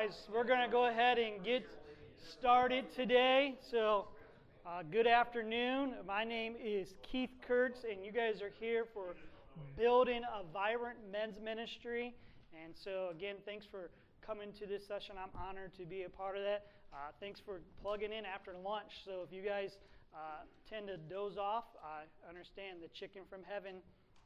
guys, we're going to go ahead and get started today. So, uh, good afternoon. My name is Keith Kurtz, and you guys are here for building a vibrant men's ministry. And so, again, thanks for coming to this session. I'm honored to be a part of that. Uh, thanks for plugging in after lunch. So, if you guys uh, tend to doze off, I understand the chicken from heaven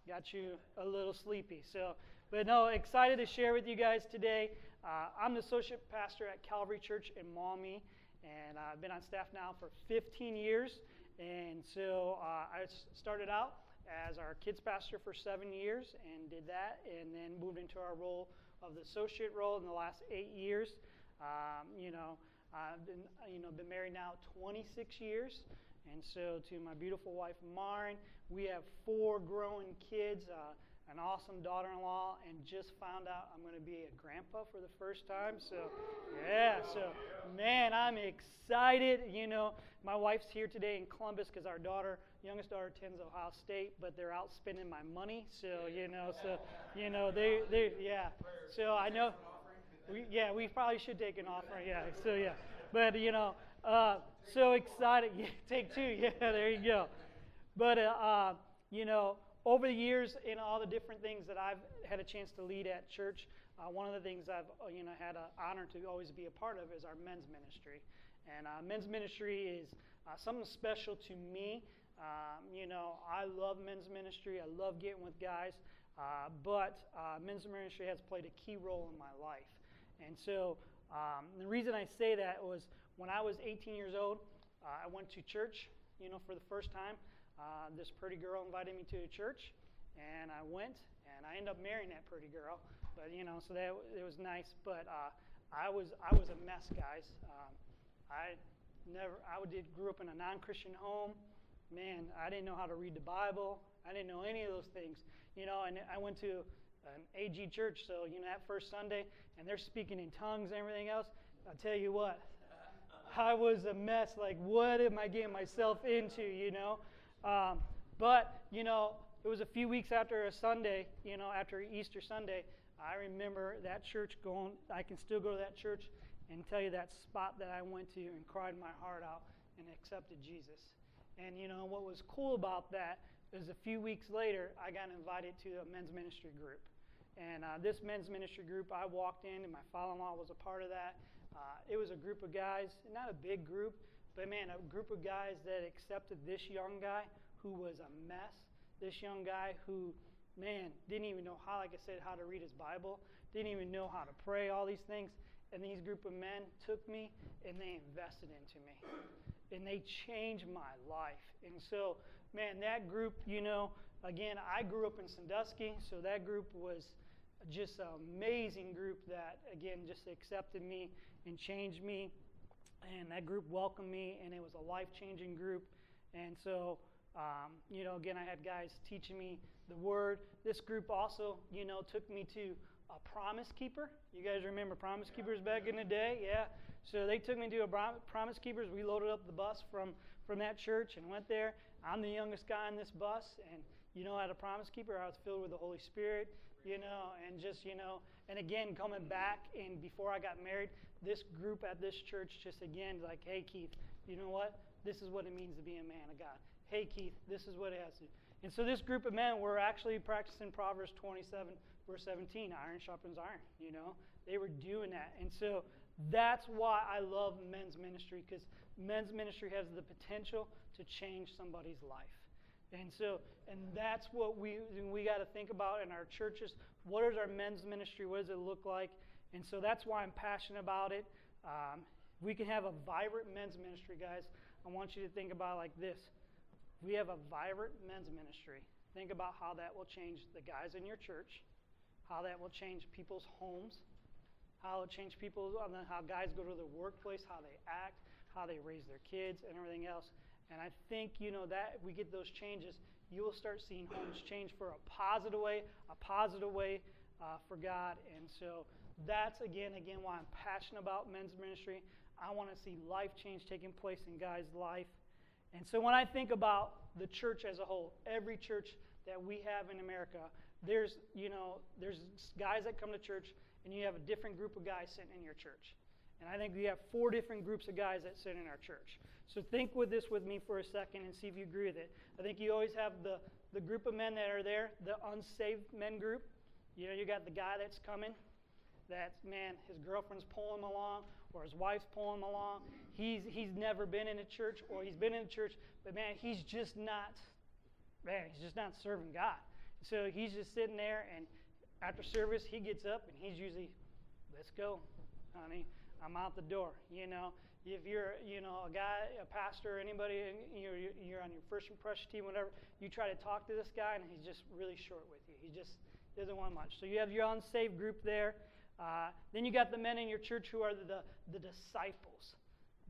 got you a little sleepy. So, but no, excited to share with you guys today. Uh, I'm the associate pastor at Calvary Church in Maumee, and I've been on staff now for 15 years. And so uh, I started out as our kids pastor for seven years and did that, and then moved into our role of the associate role in the last eight years. Um, you know, I've been you know been married now 26 years. And so, to my beautiful wife, Marin, we have four growing kids, uh, an awesome daughter in law, and just found out I'm going to be a grandpa for the first time. So, yeah, so, man, I'm excited. You know, my wife's here today in Columbus because our daughter, youngest daughter, attends Ohio State, but they're out spending my money. So, you know, so, you know, they, they, yeah. So I know, we, yeah, we probably should take an offer. Yeah, so, yeah. But, you know, uh, so excited. Yeah, take two. Yeah, there you go. But, uh, uh, you know, over the years, in all the different things that I've had a chance to lead at church, uh, one of the things I've uh, you know had an honor to always be a part of is our men's ministry. And uh, men's ministry is uh, something special to me. Um, you know, I love men's ministry. I love getting with guys. but men's ministry has played a key role in my life. And so um, the reason I say that was when I was 18 years old, I went to church, you know, for the first time. Uh, this pretty girl invited me to a church, and I went, and I ended up marrying that pretty girl. But you know, so that it was nice. But uh, I was I was a mess, guys. Um, I never I did grew up in a non-Christian home. Man, I didn't know how to read the Bible. I didn't know any of those things. You know, and I went to an AG church, so you know that first Sunday, and they're speaking in tongues and everything else. I tell you what, I was a mess. Like, what am I getting myself into? You know. Um, but, you know, it was a few weeks after a Sunday, you know, after Easter Sunday. I remember that church going, I can still go to that church and tell you that spot that I went to and cried my heart out and accepted Jesus. And, you know, what was cool about that is a few weeks later, I got invited to a men's ministry group. And uh, this men's ministry group, I walked in, and my father in law was a part of that. Uh, it was a group of guys, not a big group, but man, a group of guys that accepted this young guy who was a mess, this young guy who, man, didn't even know how, like I said, how to read his Bible, didn't even know how to pray, all these things. And these group of men took me and they invested into me. And they changed my life. And so, man, that group, you know, again, I grew up in Sandusky, so that group was just an amazing group that, again, just accepted me and changed me and that group welcomed me, and it was a life changing group. And so, um, you know, again, I had guys teaching me the word. This group also, you know, took me to a promise keeper. You guys remember promise keepers back in the day? Yeah. So they took me to a promise keepers. We loaded up the bus from, from that church and went there. I'm the youngest guy in this bus, and you know, at a promise keeper, I was filled with the Holy Spirit, you know, and just, you know, and again, coming back, and before I got married, this group at this church just again like, hey, Keith, you know what? This is what it means to be a man of God. Hey, Keith, this is what it has to. And so this group of men were actually practicing Proverbs 27, verse 17, iron sharpens iron. You know, they were doing that. And so that's why I love men's ministry because men's ministry has the potential to change somebody's life. And so, and that's what we we got to think about in our churches. What is our men's ministry? What does it look like? And so that's why I'm passionate about it. Um, we can have a vibrant men's ministry, guys. I want you to think about like this. We have a vibrant men's ministry. Think about how that will change the guys in your church, how that will change people's homes, how it change people, how guys go to their workplace, how they act, how they raise their kids, and everything else. And I think, you know, that we get those changes, you will start seeing homes change for a positive way, a positive way uh, for God. And so that's again, again, why I'm passionate about men's ministry. I want to see life change taking place in guys' life. And so when I think about the church as a whole, every church that we have in America, there's, you know, there's guys that come to church and you have a different group of guys sitting in your church. And I think we have four different groups of guys that sit in our church. So think with this with me for a second and see if you agree with it. I think you always have the, the group of men that are there, the unsaved men group. You know, you got the guy that's coming, that, man, his girlfriend's pulling him along, or his wife's pulling him along. He's, he's never been in a church, or he's been in a church, but man, he's just not, man, he's just not serving God. So he's just sitting there, and after service, he gets up, and he's usually, let's go, honey. I'm out the door. You know, if you're, you know, a guy, a pastor, anybody, you're, you're on your first impression team, whatever, you try to talk to this guy, and he's just really short with you. He just doesn't want much. So you have your unsaved group there. Uh, then you got the men in your church who are the, the disciples.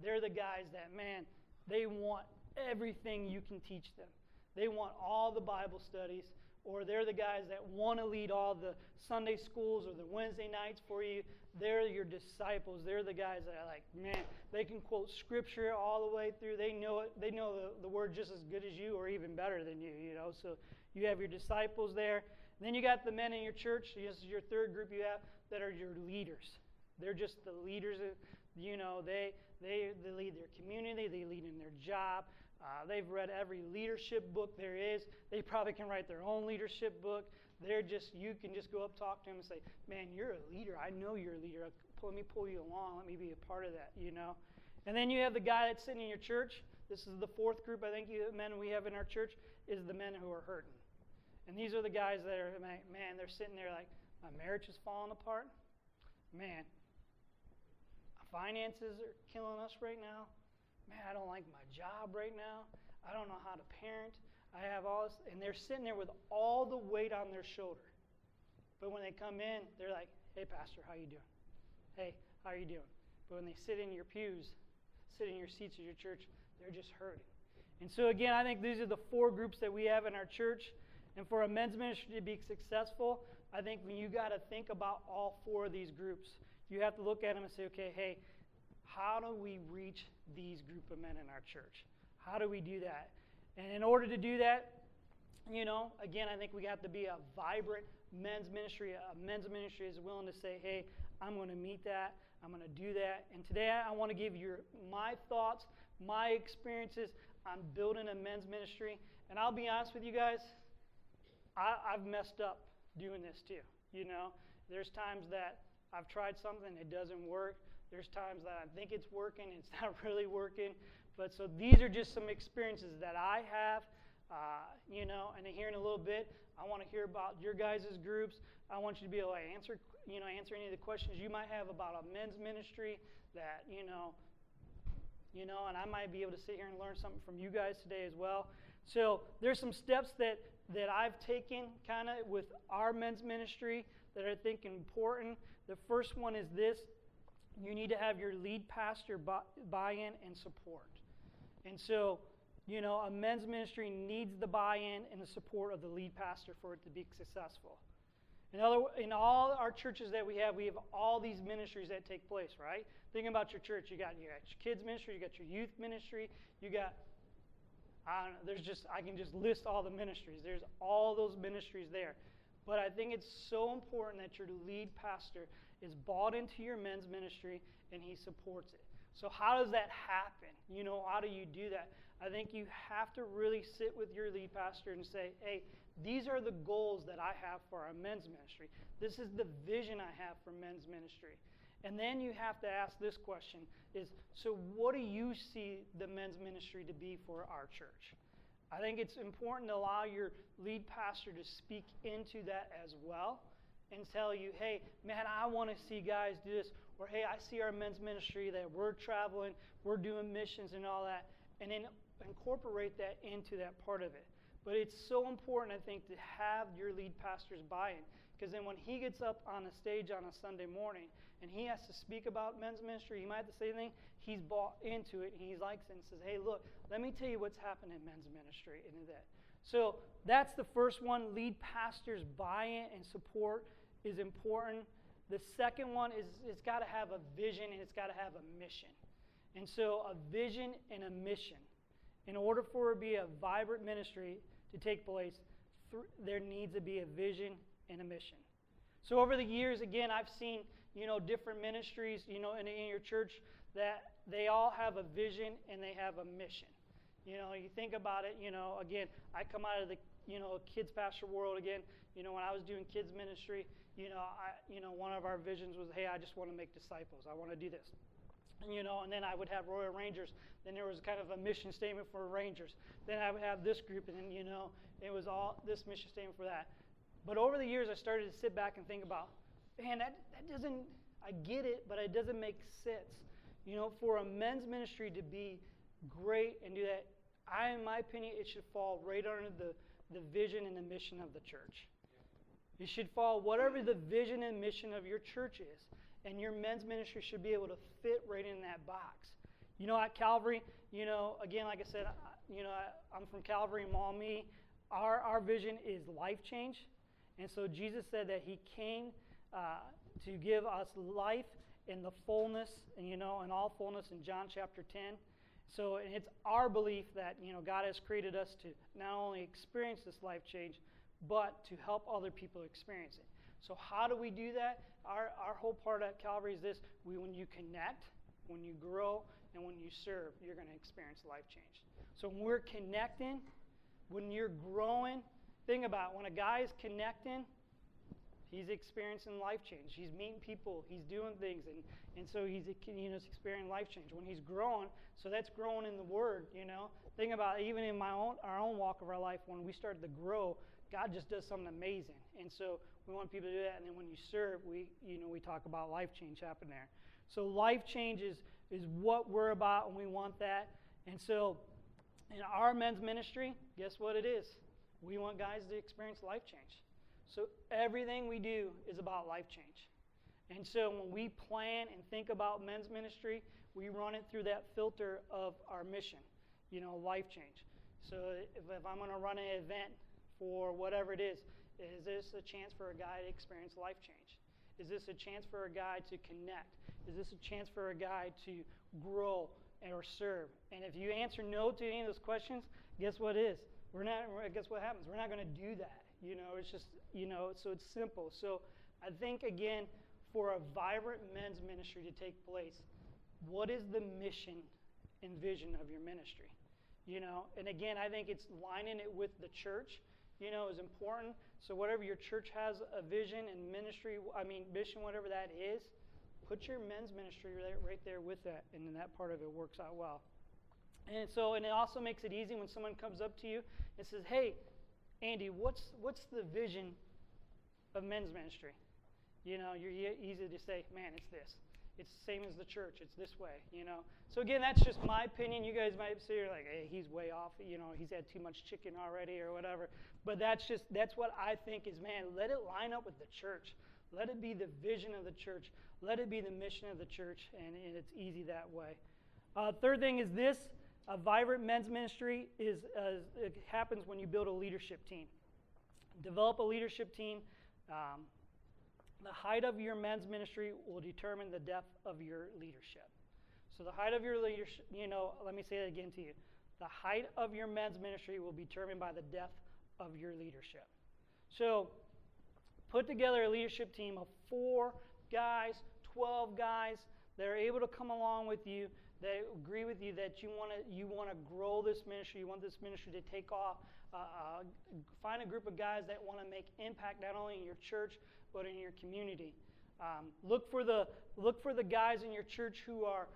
They're the guys that, man, they want everything you can teach them. They want all the Bible studies or they're the guys that want to lead all the Sunday schools or the Wednesday nights for you. They're your disciples. They're the guys that are like, man, they can quote scripture all the way through. They know it. They know the, the word just as good as you or even better than you, you know. So you have your disciples there. And then you got the men in your church. This is your third group you have that are your leaders. They're just the leaders. Of, you know, they, they, they lead their community. They lead in their job. Uh, they've read every leadership book there is. They probably can write their own leadership book. They're just, you can just go up, talk to them, and say, Man, you're a leader. I know you're a leader. Let me pull you along. Let me be a part of that, you know? And then you have the guy that's sitting in your church. This is the fourth group, I think, you men we have in our church, is the men who are hurting. And these are the guys that are, man, they're sitting there like, My marriage is falling apart. Man, finances are killing us right now man, I don't like my job right now. I don't know how to parent. I have all this. And they're sitting there with all the weight on their shoulder. But when they come in, they're like, hey, Pastor, how you doing? Hey, how are you doing? But when they sit in your pews, sit in your seats at your church, they're just hurting. And so, again, I think these are the four groups that we have in our church. And for a men's ministry to be successful, I think when you got to think about all four of these groups, you have to look at them and say, okay, hey, how do we reach these group of men in our church? How do we do that? And in order to do that, you know, again, I think we have to be a vibrant men's ministry. A men's ministry is willing to say, hey, I'm going to meet that. I'm going to do that. And today I want to give you my thoughts, my experiences on building a men's ministry. And I'll be honest with you guys, I, I've messed up doing this too. You know, there's times that I've tried something, it doesn't work. There's times that I think it's working, it's not really working. But so these are just some experiences that I have, uh, you know, and here in a little bit, I want to hear about your guys' groups. I want you to be able to answer, you know, answer any of the questions you might have about a men's ministry that, you know, you know, and I might be able to sit here and learn something from you guys today as well. So there's some steps that that I've taken kind of with our men's ministry that I think important. The first one is this you need to have your lead pastor buy in and support. And so, you know, a men's ministry needs the buy in and the support of the lead pastor for it to be successful. In, other, in all our churches that we have, we have all these ministries that take place, right? Think about your church. You got, you got your kids' ministry, you got your youth ministry, you got, I don't know, there's just, I can just list all the ministries. There's all those ministries there. But I think it's so important that your lead pastor is bought into your men's ministry and he supports it. So, how does that happen? You know, how do you do that? I think you have to really sit with your lead pastor and say, hey, these are the goals that I have for our men's ministry. This is the vision I have for men's ministry. And then you have to ask this question is so what do you see the men's ministry to be for our church? I think it's important to allow your lead pastor to speak into that as well and tell you, hey, man, I want to see guys do this. Or, hey, I see our men's ministry that we're traveling, we're doing missions and all that. And then incorporate that into that part of it. But it's so important, I think, to have your lead pastor's buy in. Because then when he gets up on a stage on a Sunday morning and he has to speak about men's ministry, he might have to say anything, he's bought into it and he likes it and says, hey, look, let me tell you what's happened in men's ministry and that. So that's the first one. Lead pastors buy in and support is important. The second one is it's got to have a vision and it's got to have a mission. And so, a vision and a mission. In order for it to be a vibrant ministry to take place, there needs to be a vision and a mission. So over the years, again, I've seen you know different ministries, you know, in, in your church that they all have a vision and they have a mission. You know, you think about it. You know, again, I come out of the you know kids pastor world again. You know, when I was doing kids ministry, you know, I you know one of our visions was, hey, I just want to make disciples. I want to do this you know, and then I would have Royal Rangers. Then there was kind of a mission statement for Rangers. Then I would have this group, and then you know, it was all this mission statement for that. But over the years, I started to sit back and think about, man, that that doesn't. I get it, but it doesn't make sense. You know, for a men's ministry to be great and do that, I, in my opinion, it should fall right under the the vision and the mission of the church. It should follow whatever the vision and mission of your church is and your men's ministry should be able to fit right in that box. You know, at Calvary, you know, again, like I said, you know, I'm from Calvary, Maumee. Our, our vision is life change. And so Jesus said that he came uh, to give us life in the fullness, and you know, in all fullness in John chapter 10. So it's our belief that, you know, God has created us to not only experience this life change, but to help other people experience it. So, how do we do that? Our, our whole part at Calvary is this we, when you connect, when you grow, and when you serve, you're going to experience life change. So, when we're connecting, when you're growing, think about when a guy is connecting, he's experiencing life change. He's meeting people, he's doing things, and, and so he's you know, experiencing life change. When he's growing, so that's growing in the Word, you know. Think about even in my own, our own walk of our life, when we started to grow, God just does something amazing. And so we want people to do that. And then when you serve, we, you know, we talk about life change happen there. So life change is, is what we're about, and we want that. And so in our men's ministry, guess what it is? We want guys to experience life change. So everything we do is about life change. And so when we plan and think about men's ministry, we run it through that filter of our mission, you know, life change. So if, if I'm going to run an event for whatever it is, is this a chance for a guy to experience life change? Is this a chance for a guy to connect? Is this a chance for a guy to grow or serve? And if you answer no to any of those questions, guess what is? We're not. Guess what happens? We're not going to do that. You know, it's just you know. So it's simple. So I think again, for a vibrant men's ministry to take place, what is the mission and vision of your ministry? You know, and again, I think it's lining it with the church you know, is important. So whatever your church has a vision and ministry, I mean mission, whatever that is, put your men's ministry right, right there with that, and then that part of it works out well. And so, and it also makes it easy when someone comes up to you and says, "Hey, Andy, what's what's the vision of men's ministry?" You know, you're easy to say, "Man, it's this." It's the same as the church. It's this way, you know. So again, that's just my opinion. You guys might say you're like, hey, he's way off. You know, he's had too much chicken already or whatever. But that's just that's what I think is, man. Let it line up with the church. Let it be the vision of the church. Let it be the mission of the church, and, and it's easy that way. Uh, third thing is this: a vibrant men's ministry is uh, it happens when you build a leadership team. Develop a leadership team. Um, the height of your men's ministry will determine the depth of your leadership. So, the height of your leadership, you know, let me say it again to you. The height of your men's ministry will be determined by the depth of your leadership. So, put together a leadership team of four guys, 12 guys that are able to come along with you, that agree with you that you want to you want to grow this ministry, you want this ministry to take off. Uh, uh, find a group of guys that want to make impact not only in your church but in your community. Um, look for the look for the guys in your church who are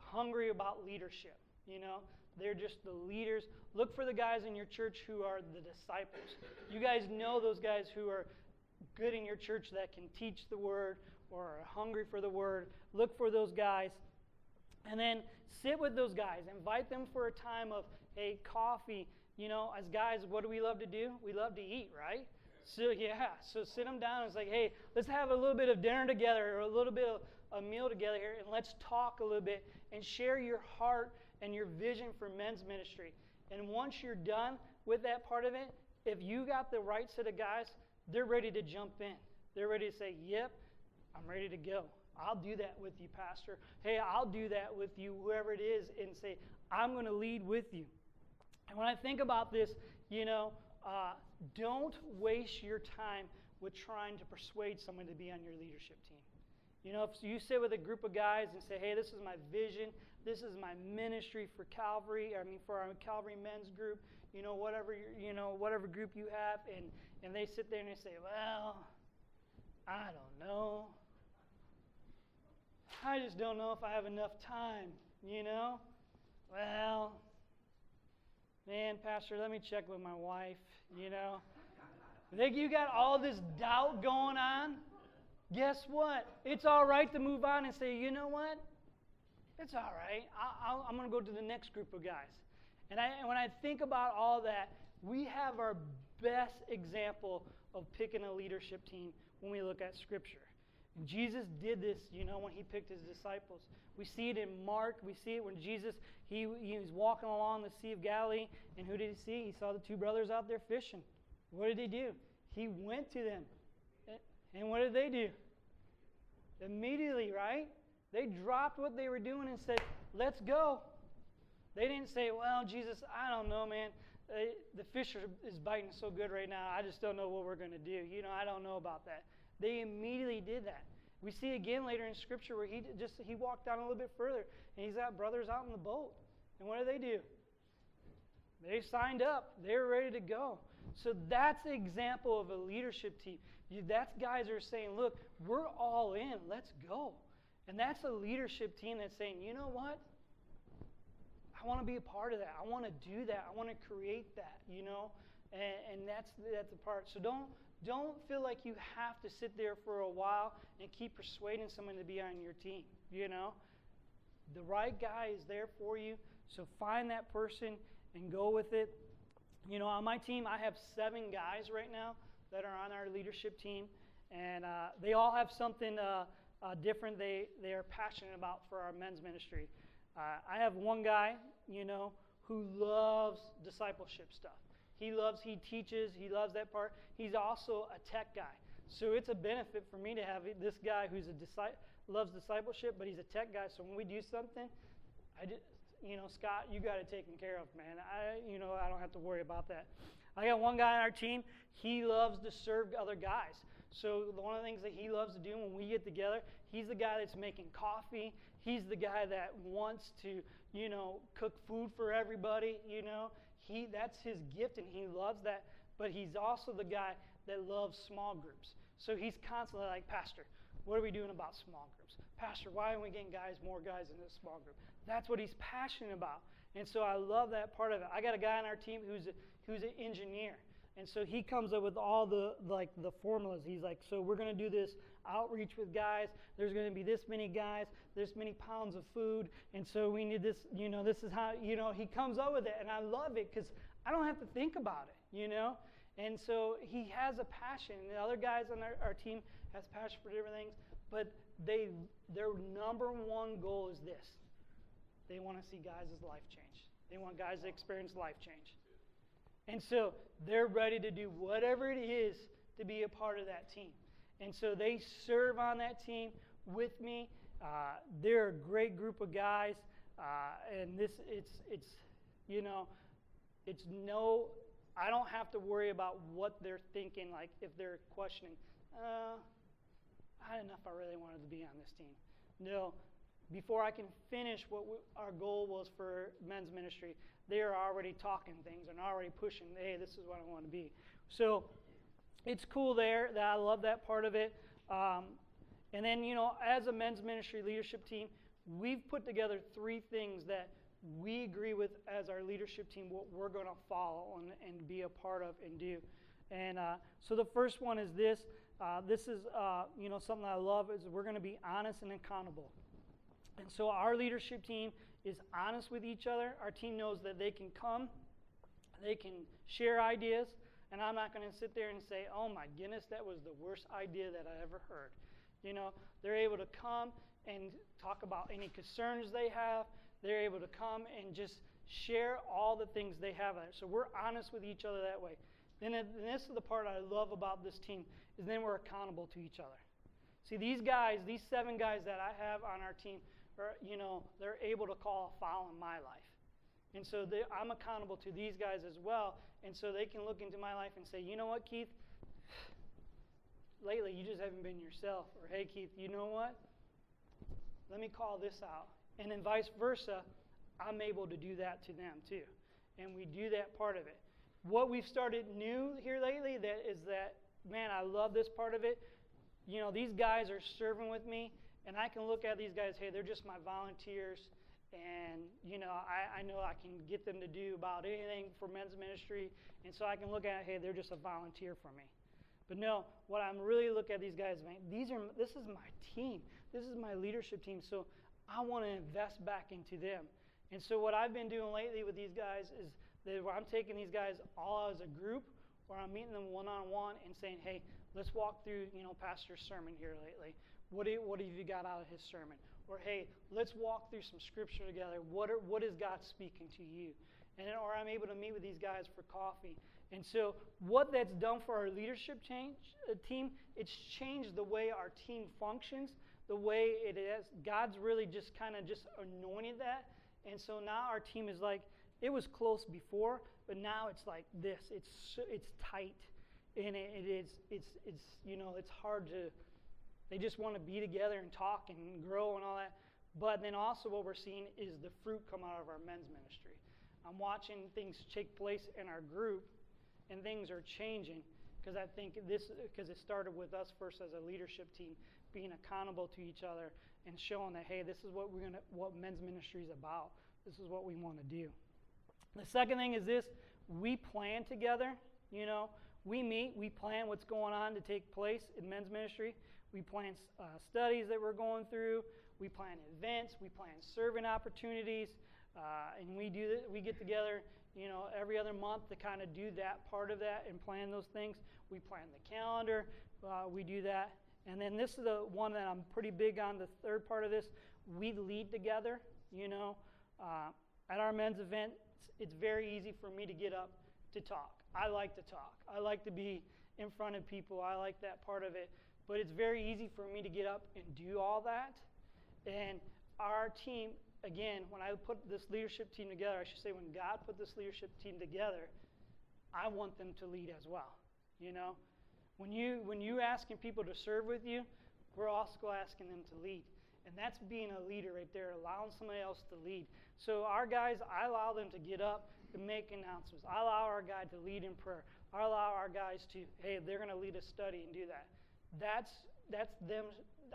hungry about leadership. You know, they're just the leaders. Look for the guys in your church who are the disciples. You guys know those guys who are good in your church that can teach the word or are hungry for the word. Look for those guys. And then sit with those guys. Invite them for a time of, hey, coffee. You know, as guys, what do we love to do? We love to eat, right? So yeah, so sit them down. It's like, hey, let's have a little bit of dinner together, or a little bit of a meal together here, and let's talk a little bit and share your heart and your vision for men's ministry. And once you're done with that part of it, if you got the right set of guys, they're ready to jump in. They're ready to say, "Yep, I'm ready to go. I'll do that with you, pastor. Hey, I'll do that with you, whoever it is, and say, I'm going to lead with you." And when I think about this, you know, uh, don't waste your time with trying to persuade someone to be on your leadership team. You know, if you sit with a group of guys and say, hey, this is my vision, this is my ministry for Calvary, I mean, for our Calvary men's group, you know, whatever, you know, whatever group you have, and, and they sit there and they say, well, I don't know. I just don't know if I have enough time, you know? Well, man, Pastor, let me check with my wife, you know? Think you got all this doubt going on? Guess what? It's all right to move on and say, you know what? It's all right. I, am going to go to the next group of guys. And, I, and when I think about all that, we have our best example of picking a leadership team when we look at Scripture. Jesus did this, you know, when he picked his disciples. We see it in Mark. We see it when Jesus he, he was walking along the Sea of Galilee, and who did he see? He saw the two brothers out there fishing. What did he do? He went to them. And what did they do? Immediately, right? They dropped what they were doing and said, Let's go. They didn't say, Well, Jesus, I don't know, man. Uh, the fish is biting so good right now. I just don't know what we're going to do. You know, I don't know about that. They immediately did that. We see again later in Scripture where he just he walked down a little bit further and he's got brothers out in the boat. And what do they do? They signed up. They were ready to go. So that's an example of a leadership team. That's guys are saying, look, we're all in. Let's go. And that's a leadership team that's saying, you know what? I want to be a part of that. I want to do that. I want to create that, you know? And, and that's, that's the part. So don't, don't feel like you have to sit there for a while and keep persuading someone to be on your team, you know? The right guy is there for you. So find that person and go with it. You know, on my team, I have seven guys right now that are on our leadership team, and uh, they all have something uh, uh, different they, they are passionate about for our men's ministry. Uh, I have one guy, you know, who loves discipleship stuff. He loves, he teaches, he loves that part. He's also a tech guy. So it's a benefit for me to have this guy who's a disciple, loves discipleship, but he's a tech guy. So when we do something, I just, you know, Scott, you got it taken care of, man. I, you know, I don't have to worry about that. I got one guy on our team. He loves to serve other guys. So one of the things that he loves to do when we get together, he's the guy that's making coffee. He's the guy that wants to, you know, cook food for everybody. You know, he that's his gift, and he loves that. But he's also the guy that loves small groups. So he's constantly like, Pastor, what are we doing about small groups? Pastor, why aren't we getting guys, more guys in this small group? That's what he's passionate about. And so I love that part of it. I got a guy on our team who's a, who's an engineer. And so he comes up with all the like the formulas. He's like, so we're going to do this outreach with guys. There's going to be this many guys, this many pounds of food, and so we need this. You know, this is how you know he comes up with it, and I love it because I don't have to think about it. You know, and so he has a passion. The other guys on our, our team has passion for different things, but they their number one goal is this: they want to see guys' life change. They want guys to experience life change. And so they're ready to do whatever it is to be a part of that team. And so they serve on that team with me. Uh, they're a great group of guys. Uh, and this, it's, it's, you know, it's no, I don't have to worry about what they're thinking, like if they're questioning, uh, I don't know if I really wanted to be on this team. No, before I can finish what we, our goal was for men's ministry, they are already talking things and already pushing, hey, this is what I want to be. So it's cool there that I love that part of it. Um, and then, you know, as a men's ministry leadership team, we've put together three things that we agree with as our leadership team, what we're going to follow and, and be a part of and do. And uh, so the first one is this. Uh, this is, uh, you know, something I love is we're going to be honest and accountable. And so our leadership team is honest with each other. Our team knows that they can come, they can share ideas, and I'm not going to sit there and say, oh my goodness, that was the worst idea that I ever heard. You know, they're able to come and talk about any concerns they have. They're able to come and just share all the things they have. So we're honest with each other that way. Then this is the part I love about this team is then we're accountable to each other. See, these guys, these seven guys that I have on our team, are, you know, they're able to call a foul in my life. And so they, I'm accountable to these guys as well. And so they can look into my life and say, you know what, Keith? lately you just haven't been yourself. Or, hey, Keith, you know what? Let me call this out. And then vice versa, I'm able to do that to them too. And we do that part of it. What we've started new here lately that is that, man, I love this part of it. You know, these guys are serving with me, and I can look at these guys, hey, they're just my volunteers and you know I, I know I can get them to do about anything for men's ministry, and so I can look at hey they're just a volunteer for me. But no, what I'm really looking at these guys, man, these are this is my team, this is my leadership team, so I want to invest back into them. And so what I've been doing lately with these guys is that where I'm taking these guys all as a group, where I'm meeting them one on one and saying, hey, let's walk through you know Pastor's sermon here lately. What, do, you, what have you got out of his sermon? Or, hey, let's walk through some scripture together. What, are, what is God speaking to you? And or I'm able to meet with these guys for coffee. And so, what that's done for our leadership change, uh, team, it's changed the way our team functions, the way it is. God's really just kind of just anointed that. And so now our team is like, it was close before, but now it's like this. It's it's tight, and it, it is it's it's you know it's hard to they just want to be together and talk and grow and all that. But then also, what we're seeing is the fruit come out of our men's ministry. I'm watching things take place in our group, and things are changing because I think this because it started with us first as a leadership team being accountable to each other and showing that hey, this is what we're gonna what men's ministry is about. This is what we want to do. The second thing is this: we plan together. You know, we meet, we plan what's going on to take place in men's ministry. We plan uh, studies that we're going through. We plan events. We plan serving opportunities. Uh, and we do. We get together, you know, every other month to kind of do that part of that and plan those things. We plan the calendar. Uh, we do that. And then this is the one that I'm pretty big on. The third part of this, we lead together. You know, uh, at our men's event, it's very easy for me to get up to talk. I like to talk. I like to be in front of people. I like that part of it. But it's very easy for me to get up and do all that. And our team, again, when I put this leadership team together, I should say when God put this leadership team together, I want them to lead as well. You know? When you when you asking people to serve with you, we're also asking them to lead. And that's being a leader right there, allowing somebody else to lead. So our guys, I allow them to get up and make announcements. I allow our guy to lead in prayer. I allow our guys to, hey, they're going to lead a study and do that that's that's them.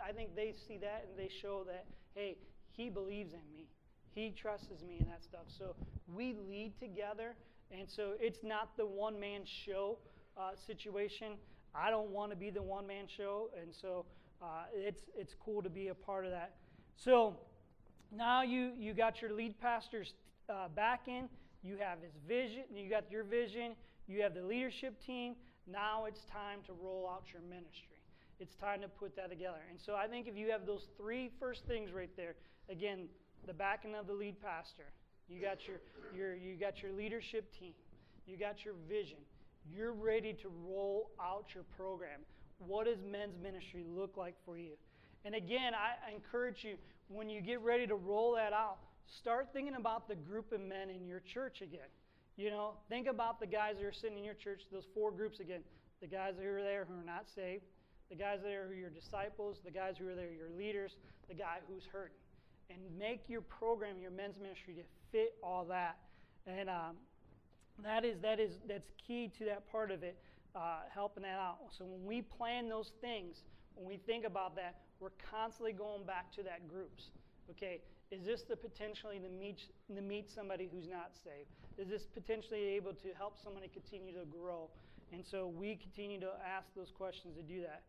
I think they see that and they show that hey, he believes in me, he trusts me and that stuff. So we lead together, and so it's not the one man show uh, situation. I don't want to be the one man show, and so uh, it's it's cool to be a part of that. So now you you got your lead pastors uh, back in. You have his vision. You got your vision. You have the leadership team. Now it's time to roll out your ministry it's time to put that together. And so I think if you have those three first things right there, again, the backing of the lead pastor, you got your, your, you got your leadership team, you got your vision, you're ready to roll out your program. What does men's ministry look like for you? And again, I, encourage you, when you get ready to roll that out, start thinking about the group of men in your church again. You know, think about the guys that are sitting in your church, those four groups again. The guys who are there who are not saved, the guys there who are your disciples, the guys who are there your leaders, the guy who's hurting. And make your program, your men's ministry to fit all that. And um, that is that is that's key to that part of it, uh, helping that out. So when we plan those things, when we think about that, we're constantly going back to that groups. Okay, is this the potentially to meet to meet somebody who's not saved? Is this potentially able to help somebody continue to grow? And so we continue to ask those questions to do that.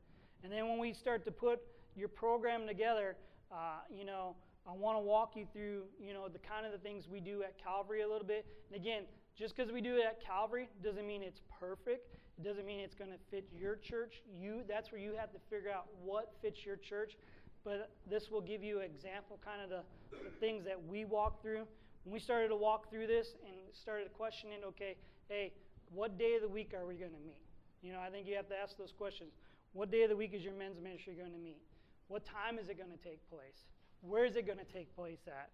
And then when we start to put your program together, uh, you know, I want to walk you through, you know, the kind of the things we do at Calvary a little bit. And again, just because we do it at Calvary doesn't mean it's perfect. It doesn't mean it's going to fit your church. You that's where you have to figure out what fits your church. But this will give you an example, kind of the, the things that we walk through. When we started to walk through this and started questioning, okay, hey, what day of the week are we going to meet? You know, I think you have to ask those questions. What day of the week is your men's ministry going to meet? What time is it going to take place? Where is it going to take place at?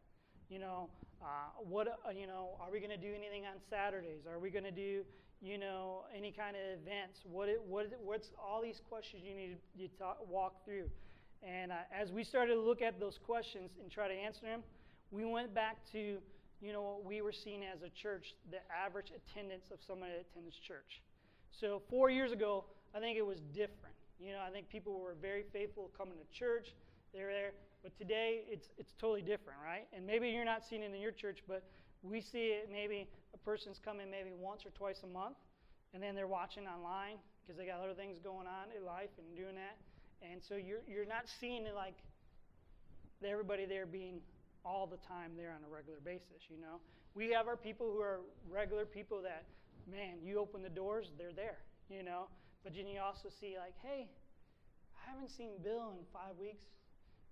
You know, uh, what uh, you know, are we going to do anything on Saturdays? Are we going to do you know any kind of events? What it, what it, what's all these questions you need to talk, walk through? And uh, as we started to look at those questions and try to answer them, we went back to you know what we were seeing as a church, the average attendance of somebody that attends church. So four years ago, I think it was different. You know, I think people were very faithful coming to church. They're there. But today, it's, it's totally different, right? And maybe you're not seeing it in your church, but we see it maybe a person's coming maybe once or twice a month, and then they're watching online because they got other things going on in life and doing that. And so you're, you're not seeing it like everybody there being all the time there on a regular basis, you know? We have our people who are regular people that, man, you open the doors, they're there, you know? But then you also see, like, hey, I haven't seen Bill in five weeks.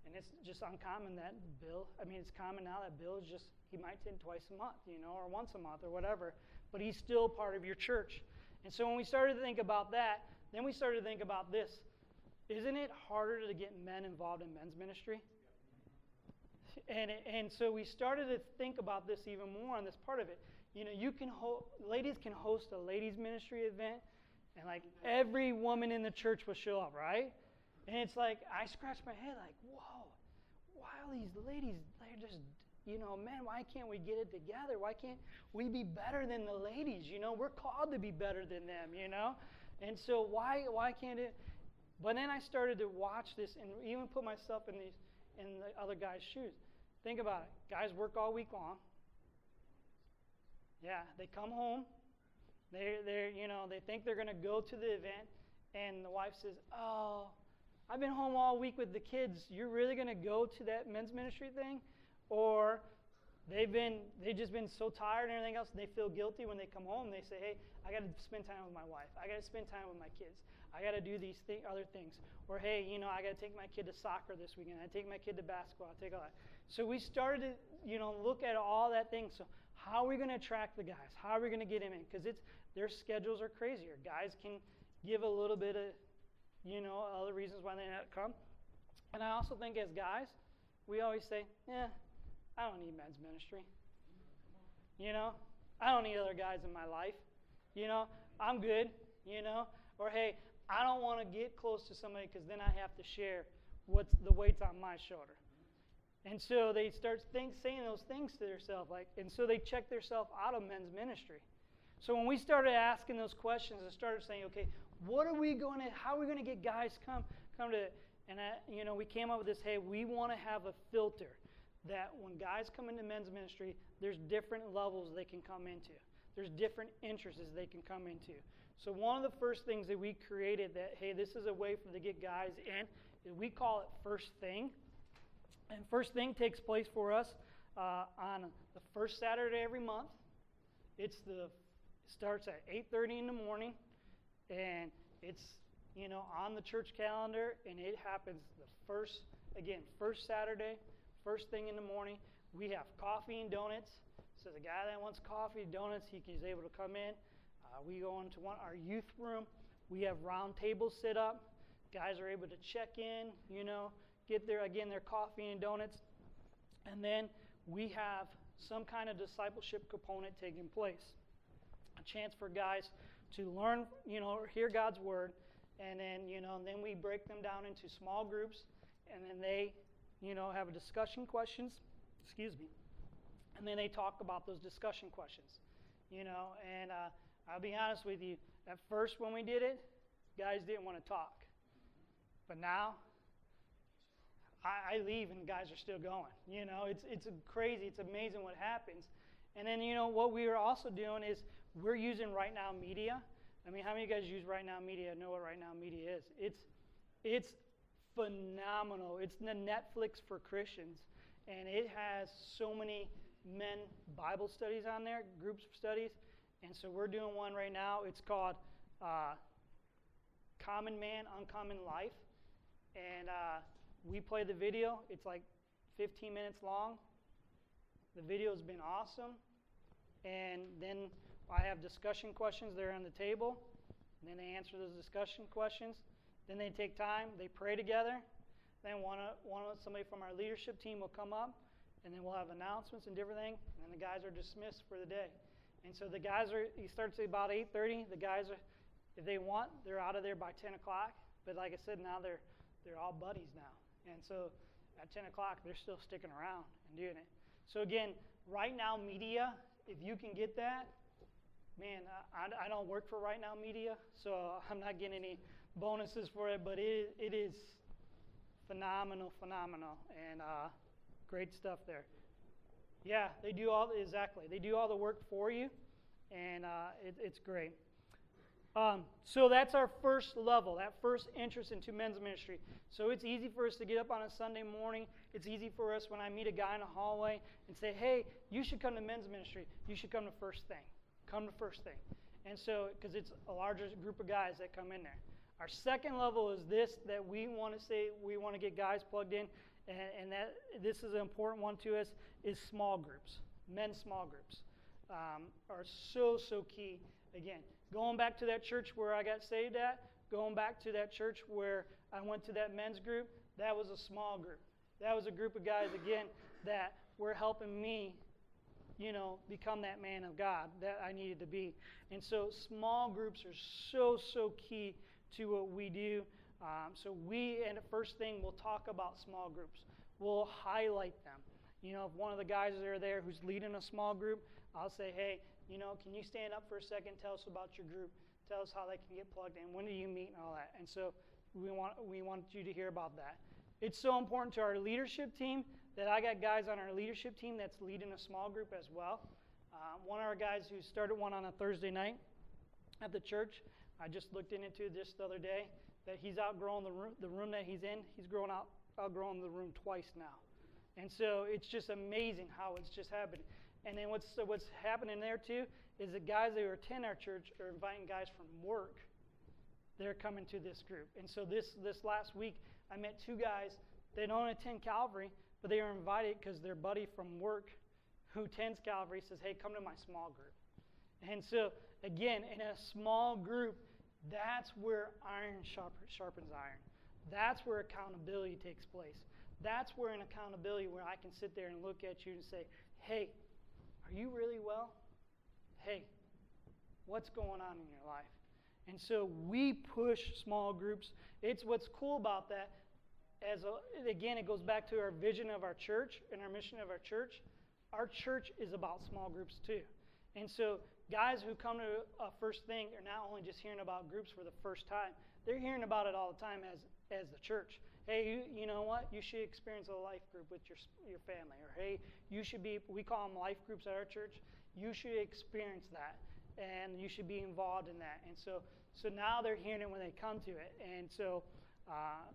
And it's just uncommon that Bill, I mean, it's common now that Bill is just, he might attend twice a month, you know, or once a month or whatever, but he's still part of your church. And so when we started to think about that, then we started to think about this. Isn't it harder to get men involved in men's ministry? And, and so we started to think about this even more on this part of it. You know, you can ho- ladies can host a ladies ministry event and like every woman in the church will show up, right? And it's like, I scratch my head, like, whoa, why are these ladies, they're just, you know, man, why can't we get it together? Why can't we be better than the ladies? You know, we're called to be better than them, you know? And so why, why can't it? But then I started to watch this and even put myself in these, in the other guy's shoes. Think about it. Guys work all week long. Yeah, they come home, they they you know they think they're going to go to the event, and the wife says, "Oh, I've been home all week with the kids. You're really going to go to that men's ministry thing?" Or they've been they've just been so tired and everything else, and they feel guilty when they come home. They say, "Hey, I got to spend time with my wife. I got to spend time with my kids. I got to do these th- other things." Or, "Hey, you know, I got to take my kid to soccer this weekend. I take my kid to basketball. I take all that." So we started to, you know, look at all that thing. So how are we going to attract the guys? How are we going to get them in? Because it's their schedules are crazier. Guys can give a little bit of, you know, other reasons why they not come. And I also think as guys, we always say, yeah, I don't need men's ministry. You know, I don't need other guys in my life. You know, I'm good. You know, or hey, I don't want to get close to somebody because then I have to share what's the weight's on my shoulder. And so they start think, saying those things to themselves, like, and so they check themselves out of men's ministry. So when we started asking those questions, I started saying, okay, what are we going to, how are we going to get guys come come to, and I, you know, we came up with this. Hey, we want to have a filter that when guys come into men's ministry, there's different levels they can come into. There's different interests they can come into. So one of the first things that we created that hey, this is a way for to get guys in. We call it first thing. And first thing takes place for us uh, on the first Saturday every month. It's the starts at 8:30 in the morning, and it's you know on the church calendar, and it happens the first again first Saturday, first thing in the morning. We have coffee and donuts. So the guy that wants coffee, donuts, he is able to come in. Uh, we go into one our youth room. We have round tables set up. Guys are able to check in. You know, get their again their coffee and donuts, and then we have some kind of discipleship component taking place chance for guys to learn, you know, hear God's word, and then, you know, then we break them down into small groups, and then they, you know, have a discussion questions, excuse me, and then they talk about those discussion questions, you know, and uh, I'll be honest with you, at first when we did it, guys didn't want to talk, but now I leave and guys are still going. You know, it's it's crazy. It's amazing what happens. And then you know what we are also doing is we're using Right Now Media. I mean, how many of you guys use Right Now Media? Know what Right Now Media is? It's it's phenomenal. It's the Netflix for Christians, and it has so many men Bible studies on there, groups of studies. And so we're doing one right now. It's called uh, Common Man, Uncommon Life, and uh, we play the video. It's like 15 minutes long. The video's been awesome, and then I have discussion questions there on the table. And then they answer those discussion questions. Then they take time, they pray together. Then one, one somebody from our leadership team will come up and then we'll have announcements and different things, and then the guys are dismissed for the day. And so the guys are, he starts at about 8.30. The guys are, if they want, they're out of there by 10 o'clock. But like I said, now they're, they're all buddies now. And so at 10 o'clock, they're still sticking around and doing it. So again, right now media, if you can get that, man, I, I don't work for right now media, so I'm not getting any bonuses for it, but it, it is phenomenal, phenomenal, and uh, great stuff there. Yeah, they do all exactly. They do all the work for you, and uh, it, it's great. Um, so that's our first level, that first interest into men's ministry. So it's easy for us to get up on a Sunday morning. It's easy for us when I meet a guy in a hallway and say, "Hey, you should come to men's ministry. You should come to First Thing. Come to First Thing." And so, because it's a larger group of guys that come in there. Our second level is this that we want to say we want to get guys plugged in, and, and that this is an important one to us is small groups. Men's small groups um, are so so key. Again, going back to that church where I got saved at, going back to that church where I went to that men's group, that was a small group. That was a group of guys again that were helping me you know, become that man of God that I needed to be. And so small groups are so, so key to what we do. Um, so we, and first thing, we'll talk about small groups. We'll highlight them. You know, if one of the guys that are there who's leading a small group, I'll say, hey, you know, can you stand up for a second? Tell us about your group. Tell us how they can get plugged in. When do you meet and all that? And so we want we want you to hear about that. It's so important to our leadership team that I got guys on our leadership team that's leading a small group as well. Uh, one of our guys who started one on a Thursday night at the church, I just looked into this the other day, that he's outgrown the room, the room that he's in. He's grown out, outgrown the room twice now. And so it's just amazing how it's just happening. And then what's, what's happening there too is the guys that attend our church are inviting guys from work. They're coming to this group. And so this, this last week, I met two guys. They don't attend Calvary, but they are invited because their buddy from work who tends Calvary says, hey, come to my small group. And so, again, in a small group, that's where iron sharpens iron. That's where accountability takes place. That's where an accountability where I can sit there and look at you and say, hey, are you really well? Hey, what's going on in your life? And so we push small groups. It's what's cool about that. As a, again, it goes back to our vision of our church and our mission of our church. Our church is about small groups too. And so guys who come to a first thing are not only just hearing about groups for the first time, they're hearing about it all the time as, as the church. Hey, you, you know what? You should experience a life group with your, your family. Or hey, you should be, we call them life groups at our church. You should experience that. And you should be involved in that. And so, so now they're hearing it when they come to it. And so uh,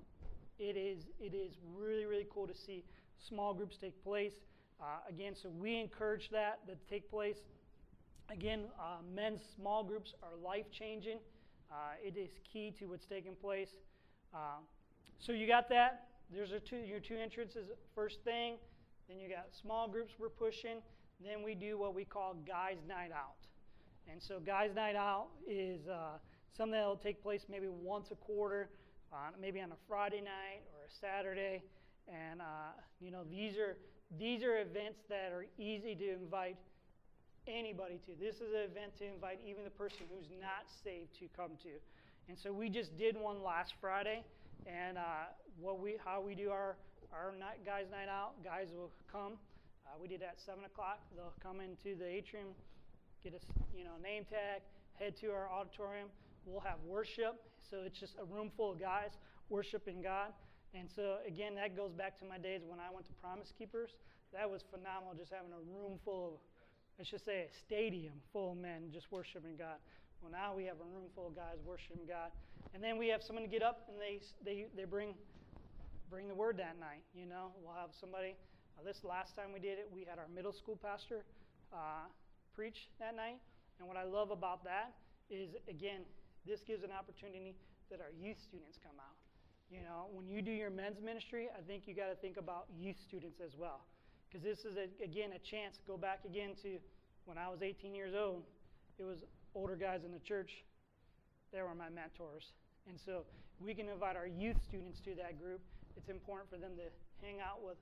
it, is, it is really, really cool to see small groups take place. Uh, again, so we encourage that to take place. Again, uh, men's small groups are life changing. Uh, it is key to what's taking place. Uh, so you got that. There's two, your two entrances. First thing, then you got small groups we're pushing. Then we do what we call guys' night out. And so guys' night out is uh, something that will take place maybe once a quarter, uh, maybe on a Friday night or a Saturday. And uh, you know these are these are events that are easy to invite anybody to. This is an event to invite even the person who's not saved to come to. And so we just did one last Friday, and uh, what we how we do our our night, guys' night out, guys will come. Uh, we did that at seven o'clock. They'll come into the atrium, get us you know name tag, head to our auditorium. We'll have worship. So it's just a room full of guys worshiping God. And so again, that goes back to my days when I went to Promise Keepers. That was phenomenal, just having a room full of I should say a stadium full of men just worshiping God. Well, now we have a room full of guys worshiping God, and then we have someone to get up and they they they bring bring the word that night. You know, we'll have somebody. Uh, this last time we did it, we had our middle school pastor uh, preach that night, and what I love about that is again, this gives an opportunity that our youth students come out. You know, when you do your men's ministry, I think you got to think about youth students as well. Because this is, a, again, a chance. to Go back again to when I was 18 years old. It was older guys in the church. They were my mentors. And so we can invite our youth students to that group. It's important for them to hang out with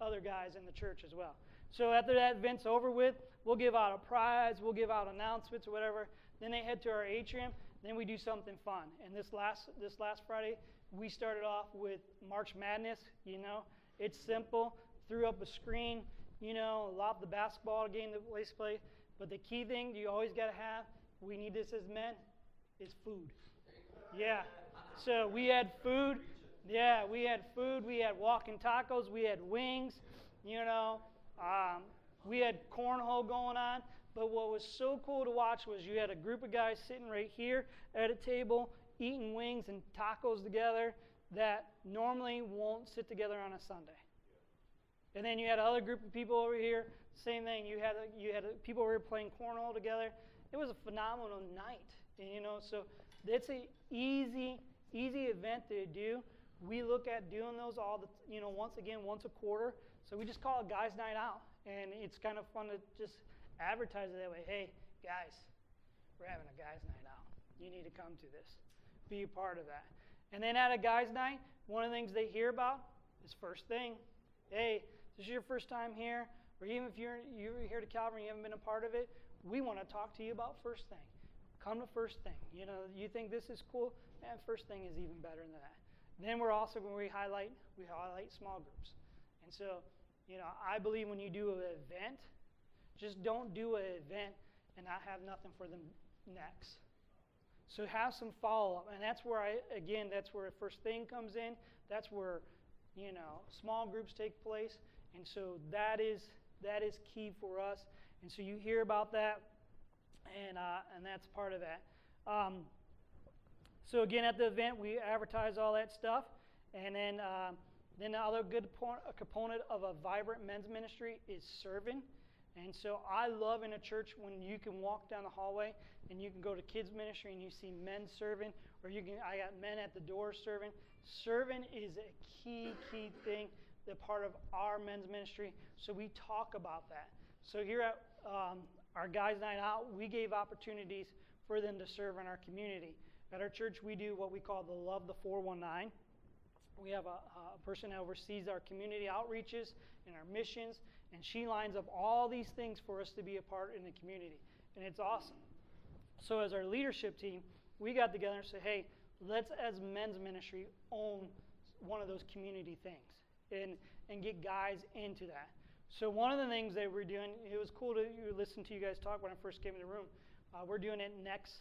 other guys in the church as well. So after that event's over with, we'll give out a prize, we'll give out announcements or whatever. Then they head to our atrium. Then we do something fun. And this last this last Friday, we started off with March Madness. You know, it's simple. Threw up a screen. You know, lobbed the basketball game that boys play. But the key thing you always got to have, we need this as men, is food. Yeah. So we had food. Yeah, we had food. We had walking tacos. We had wings. You know, um, we had cornhole going on. But what was so cool to watch was you had a group of guys sitting right here at a table eating wings and tacos together that normally won't sit together on a Sunday. And then you had another group of people over here, same thing. You had you had people over here playing cornhole together. It was a phenomenal night, and you know, so it's an easy easy event to do. We look at doing those all the you know once again once a quarter. So we just call it guys' night out, and it's kind of fun to just advertise it that way. Hey, guys, we're having a guys' night out. You need to come to this. Be a part of that. And then at a guys' night, one of the things they hear about is first thing. Hey, this is your first time here, or even if you're you're here to Calvary and you haven't been a part of it, we want to talk to you about first thing. Come to first thing. You know, you think this is cool? Man, first thing is even better than that. Then we're also going to highlight we highlight small groups. And so, you know, I believe when you do an event, just don't do an event and not have nothing for them next. So have some follow up, and that's where I again that's where first thing comes in. That's where you know small groups take place, and so that is that is key for us. And so you hear about that, and uh, and that's part of that. Um, so again, at the event, we advertise all that stuff, and then uh, then the other good component of a vibrant men's ministry is serving. And so I love in a church when you can walk down the hallway and you can go to kids ministry and you see men serving, or you can I got men at the door serving. Serving is a key, key thing, the part of our men's ministry. So we talk about that. So here at um, our guys' night out, we gave opportunities for them to serve in our community. At our church, we do what we call the Love the 419. We have a, a person that oversees our community outreaches and our missions, and she lines up all these things for us to be a part in the community. And it's awesome. So, as our leadership team, we got together and said, hey, let's, as men's ministry, own one of those community things and, and get guys into that. So, one of the things that we're doing, it was cool to listen to you guys talk when I first came in the room. Uh, we're doing it next,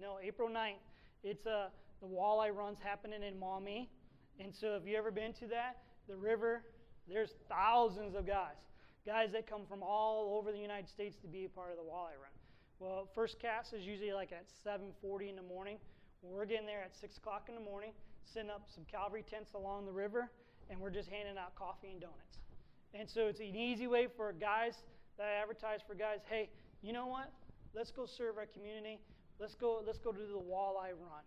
no, April 9th. It's uh, the walleye runs happening in Maumee. And so, if you ever been to that, the river, there's thousands of guys, guys that come from all over the United States to be a part of the walleye run. Well, first cast is usually like at 7:40 in the morning. We're getting there at 6 o'clock in the morning, setting up some Calvary tents along the river, and we're just handing out coffee and donuts. And so it's an easy way for guys that I advertise for guys. Hey, you know what? Let's go serve our community. Let's go. Let's go do the walleye run.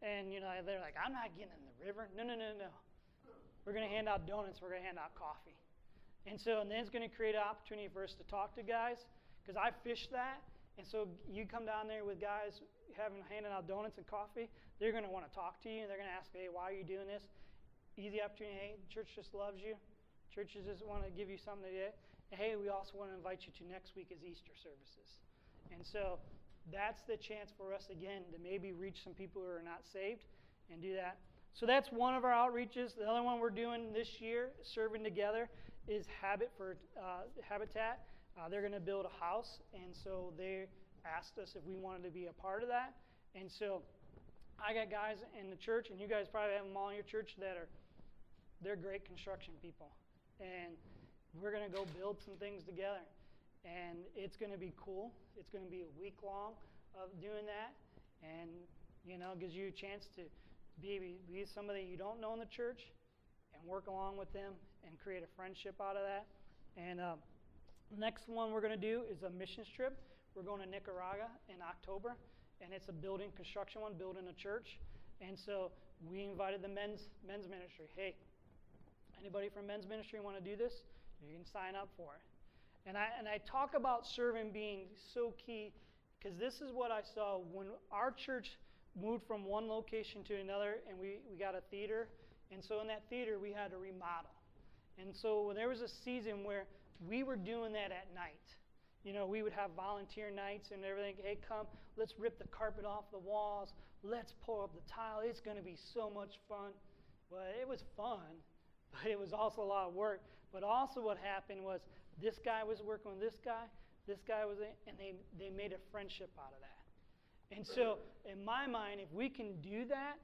And you know they're like, I'm not getting in the river. No, no, no, no. We're to hand out donuts. We're to hand out coffee. And so and then it's going to create an opportunity for us to talk to guys because I fished that and so you come down there with guys having handing out donuts and coffee, they're going to want to talk to you. and They're going to ask, hey, why are you doing this? Easy opportunity. Hey, church just loves you. Churches just want to give you something to do. Hey, we also want to invite you to next week as Easter services. And so that's the chance for us again to maybe reach some people who are not saved and do that. So that's one of our outreaches. The other one we're doing this year, serving together, is Habit for uh, Habitat. Uh, they're going to build a house, and so they asked us if we wanted to be a part of that. And so I got guys in the church, and you guys probably have them all in your church that are they're great construction people, and we're going to go build some things together. And it's going to be cool. It's going to be a week long of doing that, and you know, gives you a chance to be, be somebody you don't know in the church, and work along with them and create a friendship out of that. And uh, Next one we're going to do is a missions trip. We're going to Nicaragua in October, and it's a building construction one, building a church. And so we invited the men's men's ministry. Hey, anybody from men's ministry want to do this? You can sign up for it. And I and I talk about serving being so key because this is what I saw when our church moved from one location to another, and we, we got a theater. And so in that theater, we had to remodel. And so there was a season where we were doing that at night. You know, we would have volunteer nights and everything. Hey, come, let's rip the carpet off the walls. Let's pull up the tile. It's going to be so much fun. Well, it was fun, but it was also a lot of work. But also, what happened was this guy was working with this guy, this guy was, and they, they made a friendship out of that. And so, in my mind, if we can do that,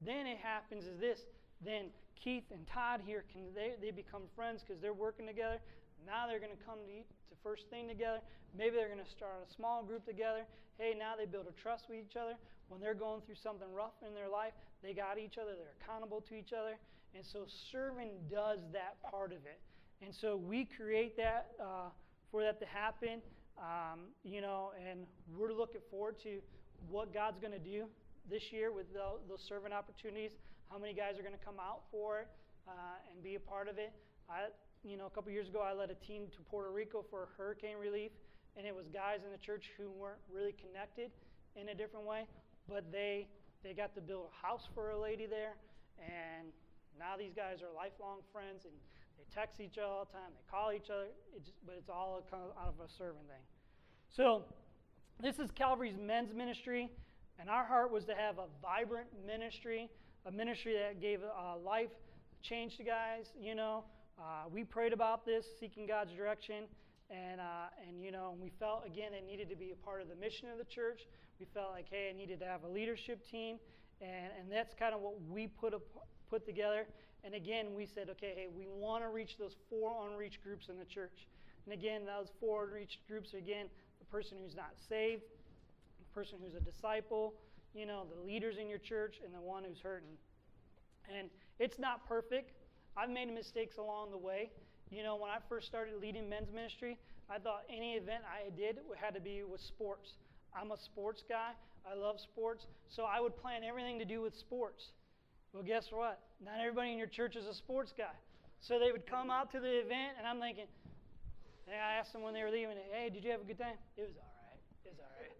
then it happens is this. Then Keith and Todd here can they, they become friends because they're working together. Now they're going to come to first thing together. Maybe they're going to start a small group together. Hey, now they build a trust with each other. When they're going through something rough in their life, they got each other. They're accountable to each other. And so serving does that part of it. And so we create that uh, for that to happen. Um, you know, and we're looking forward to what God's going to do this year with the, those servant opportunities. How many guys are going to come out for it uh, and be a part of it? I, you know, a couple years ago, I led a team to Puerto Rico for hurricane relief, and it was guys in the church who weren't really connected in a different way, but they they got to build a house for a lady there, and now these guys are lifelong friends, and they text each other all the time, they call each other, it just, but it's all out of a serving thing. So, this is Calvary's men's ministry, and our heart was to have a vibrant ministry, a ministry that gave uh, life change to guys. You know, uh, we prayed about this, seeking God's direction, and uh, and you know, we felt again it needed to be a part of the mission of the church. We felt like, hey, I needed to have a leadership team, and and that's kind of what we put a, put together. And again, we said, okay, hey, we want to reach those four unreached groups in the church. And again, those four unreached groups are again the person who's not saved, the person who's a disciple, you know, the leaders in your church, and the one who's hurting. And it's not perfect. I've made mistakes along the way. You know, when I first started leading men's ministry, I thought any event I did had to be with sports. I'm a sports guy. I love sports. So I would plan everything to do with sports. Well, guess what? Not everybody in your church is a sports guy. So they would come out to the event, and I'm thinking, and I asked them when they were leaving, hey, did you have a good time? It was all right. It was all right.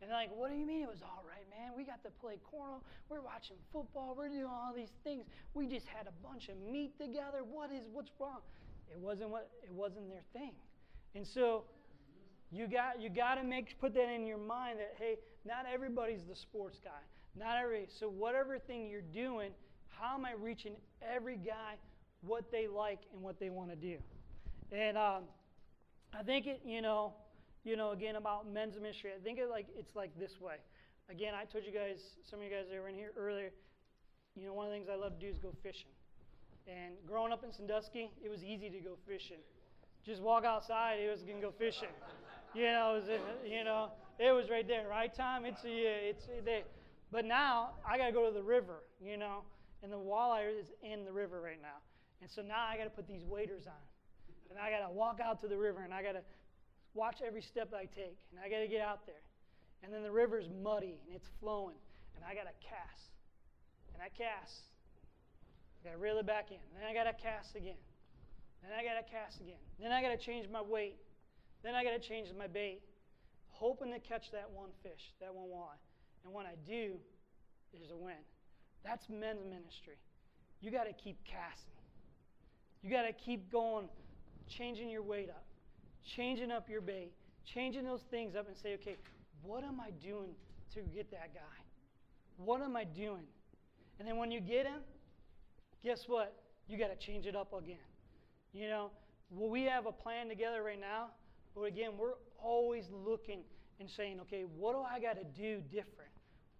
And they're like, what do you mean it was all right, man? We got to play cornhole. We're watching football. We're doing all these things. We just had a bunch of meat together. What is, what's wrong? It wasn't what, it wasn't their thing. And so you got, you got to make, put that in your mind that, hey, not everybody's the sports guy. Not every. So whatever thing you're doing, how am I reaching every guy what they like and what they want to do? And um, I think it, you know, you know, again about men's ministry. I think it like it's like this way. Again, I told you guys, some of you guys that were in here earlier. You know, one of the things I love to do is go fishing. And growing up in Sandusky, it was easy to go fishing. Just walk outside, it was gonna go fishing. You know, it was, you know, it was right there, right, Tom? It's yeah, it's they. But now I got to go to the river, you know, and the walleye is in the river right now. And so now I got to put these waders on. And I got to walk out to the river and I got to watch every step I take. And I got to get out there. And then the river's muddy and it's flowing. And I got to cast. And I cast. I got to reel it back in. Then I got to cast again. Then I got to cast again. Then I got to change my weight. Then I got to change my bait, hoping to catch that one fish, that one walleye. And when I do, there's a win. That's men's ministry. You got to keep casting. You got to keep going, changing your weight up, changing up your bait, changing those things up and say, okay, what am I doing to get that guy? What am I doing? And then when you get him, guess what? You got to change it up again. You know, well, we have a plan together right now, but again, we're always looking and saying, okay, what do I got to do different?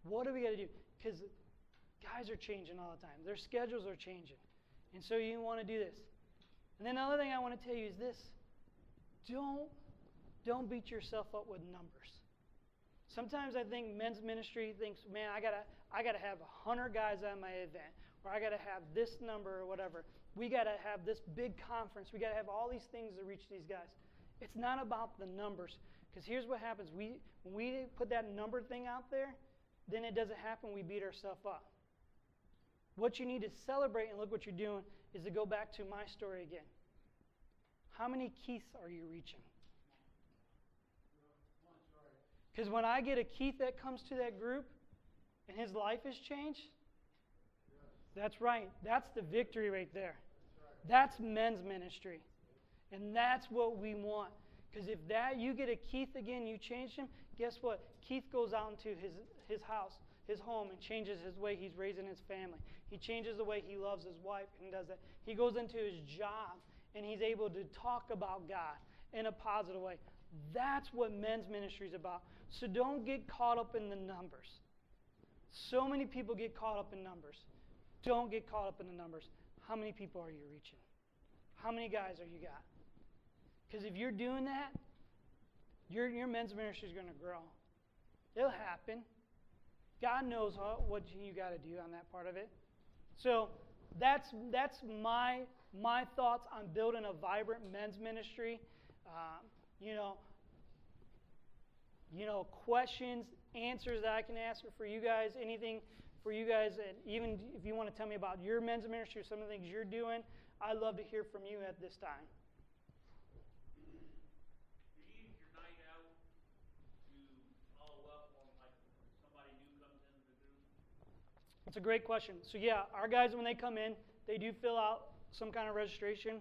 What do we got to do? Because guys are changing all the time. Their schedules are changing. And so you want to do this. And then the other thing I want to tell you is this. Don't, don't beat yourself up with numbers. Sometimes I think men's ministry thinks, man, I gotta, I gotta have hundred guys at my event, or I gotta have this number or whatever. We gotta have this big conference. We gotta have all these things to reach these guys. It's not about the numbers, because here's what happens: we when we put that number thing out there, then it doesn't happen, we beat ourselves up. What you need to celebrate and look what you're doing is to go back to my story again. How many Keiths are you reaching? Because when I get a Keith that comes to that group and his life has changed, that's right. That's the victory right there. That's men's ministry. And that's what we want. Because if that you get a Keith again, you change him, guess what? Keith goes out into his, his house, his home, and changes his way he's raising his family. He changes the way he loves his wife and does that. He goes into his job and he's able to talk about God in a positive way. That's what men's ministry is about. So don't get caught up in the numbers. So many people get caught up in numbers. Don't get caught up in the numbers. How many people are you reaching? How many guys are you got? Because if you're doing that, your, your men's ministry is going to grow. It'll happen. God knows what you got to do on that part of it. So that's, that's my, my thoughts on building a vibrant men's ministry. Um, you know, you know, questions, answers that I can ask for you guys, anything for you guys, and even if you want to tell me about your men's ministry or some of the things you're doing, I'd love to hear from you at this time. It's a great question. So, yeah, our guys, when they come in, they do fill out some kind of registration.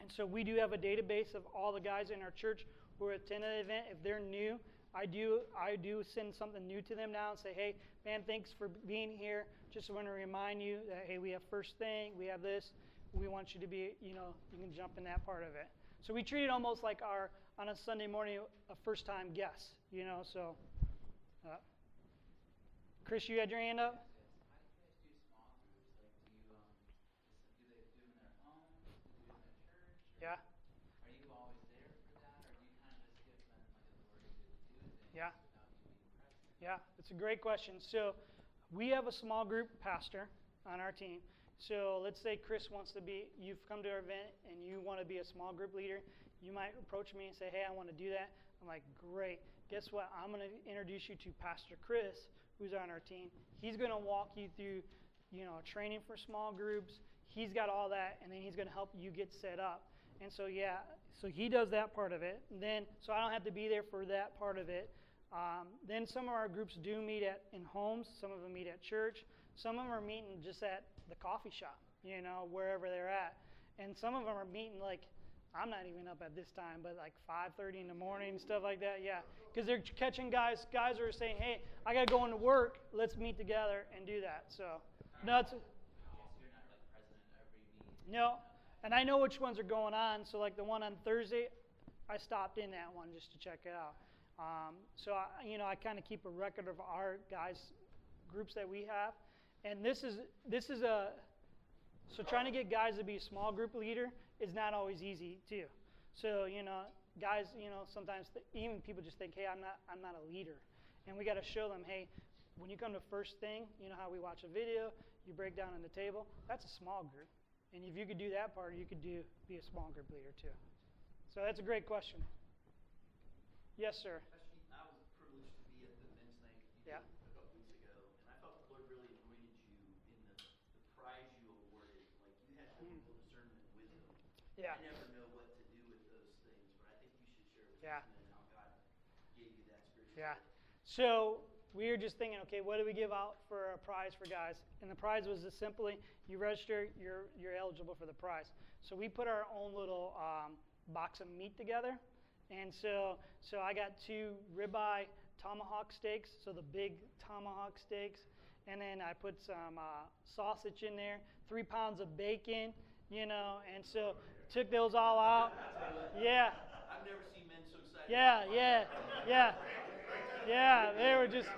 And so we do have a database of all the guys in our church who attend the event. If they're new, I do I do send something new to them now and say, hey, man, thanks for being here. Just want to remind you that hey, we have first thing, we have this. We want you to be, you know, you can jump in that part of it. So we treat it almost like our on a Sunday morning a first time guest, you know. So, uh, Chris, you had your hand up. Yeah. Are you always there for that, or do you kind of just give them like authority to do things yeah. without you being present? Yeah, it's a great question. So we have a small group pastor on our team. So let's say Chris wants to be, you've come to our event and you want to be a small group leader. You might approach me and say, hey, I want to do that. I'm like, great. Guess what? I'm going to introduce you to Pastor Chris, who's on our team. He's going to walk you through, you know, training for small groups. He's got all that, and then he's going to help you get set up. And so, yeah, so he does that part of it. And then, so I don't have to be there for that part of it. Um, then some of our groups do meet at in homes. Some of them meet at church. Some of them are meeting just at the coffee shop, you know, wherever they're at. And some of them are meeting like I'm not even up at this time, but like 5:30 in the morning, stuff like that. Yeah, because they're catching guys. Guys are saying, "Hey, I gotta go into work. Let's meet together and do that." So, no, it's, no, and I know which ones are going on. So, like the one on Thursday, I stopped in that one just to check it out. Um, so, I, you know, I kind of keep a record of our guys groups that we have, and this is this is a so trying to get guys to be a small group leader is not always easy too. So, you know, guys, you know, sometimes th- even people just think, hey, I'm not I'm not a leader, and we got to show them, hey, when you come to first thing, you know how we watch a video, you break down on the table. That's a small group. And if you could do that part, you could do be a small group leader too. So that's a great question. Yes, sir. I was privileged to be at the men's night Yeah. a couple weeks ago, and I felt the Lord really anointed you in the, the prize you awarded. Like you had Mm. biblical discernment and wisdom. Yeah. I never know what to do with those things, but I think you should share with Yeah. us how God gave you that spiritual. Yeah. So we were just thinking, okay, what do we give out for a prize for guys? And the prize was just simply you register, you're you're eligible for the prize. So we put our own little um, box of meat together, and so so I got two ribeye tomahawk steaks, so the big tomahawk steaks, and then I put some uh, sausage in there, three pounds of bacon, you know, and so took those all out. Yeah. I've never seen men so excited. Yeah, yeah, yeah, yeah. They were just.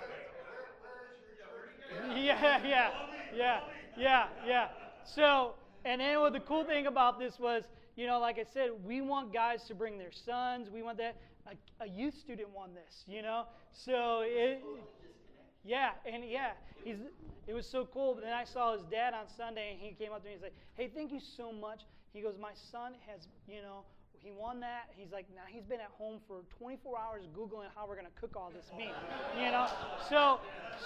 Yeah, yeah, yeah, yeah, yeah. So, and then what the cool thing about this was, you know, like I said, we want guys to bring their sons. We want that. A, a youth student won this, you know. So it. Yeah, and yeah, he's. It was so cool. But then I saw his dad on Sunday, and he came up to me and said, "Hey, thank you so much." He goes, "My son has, you know, he won that. He's like, now he's been at home for 24 hours googling how we're gonna cook all this meat, you know. So,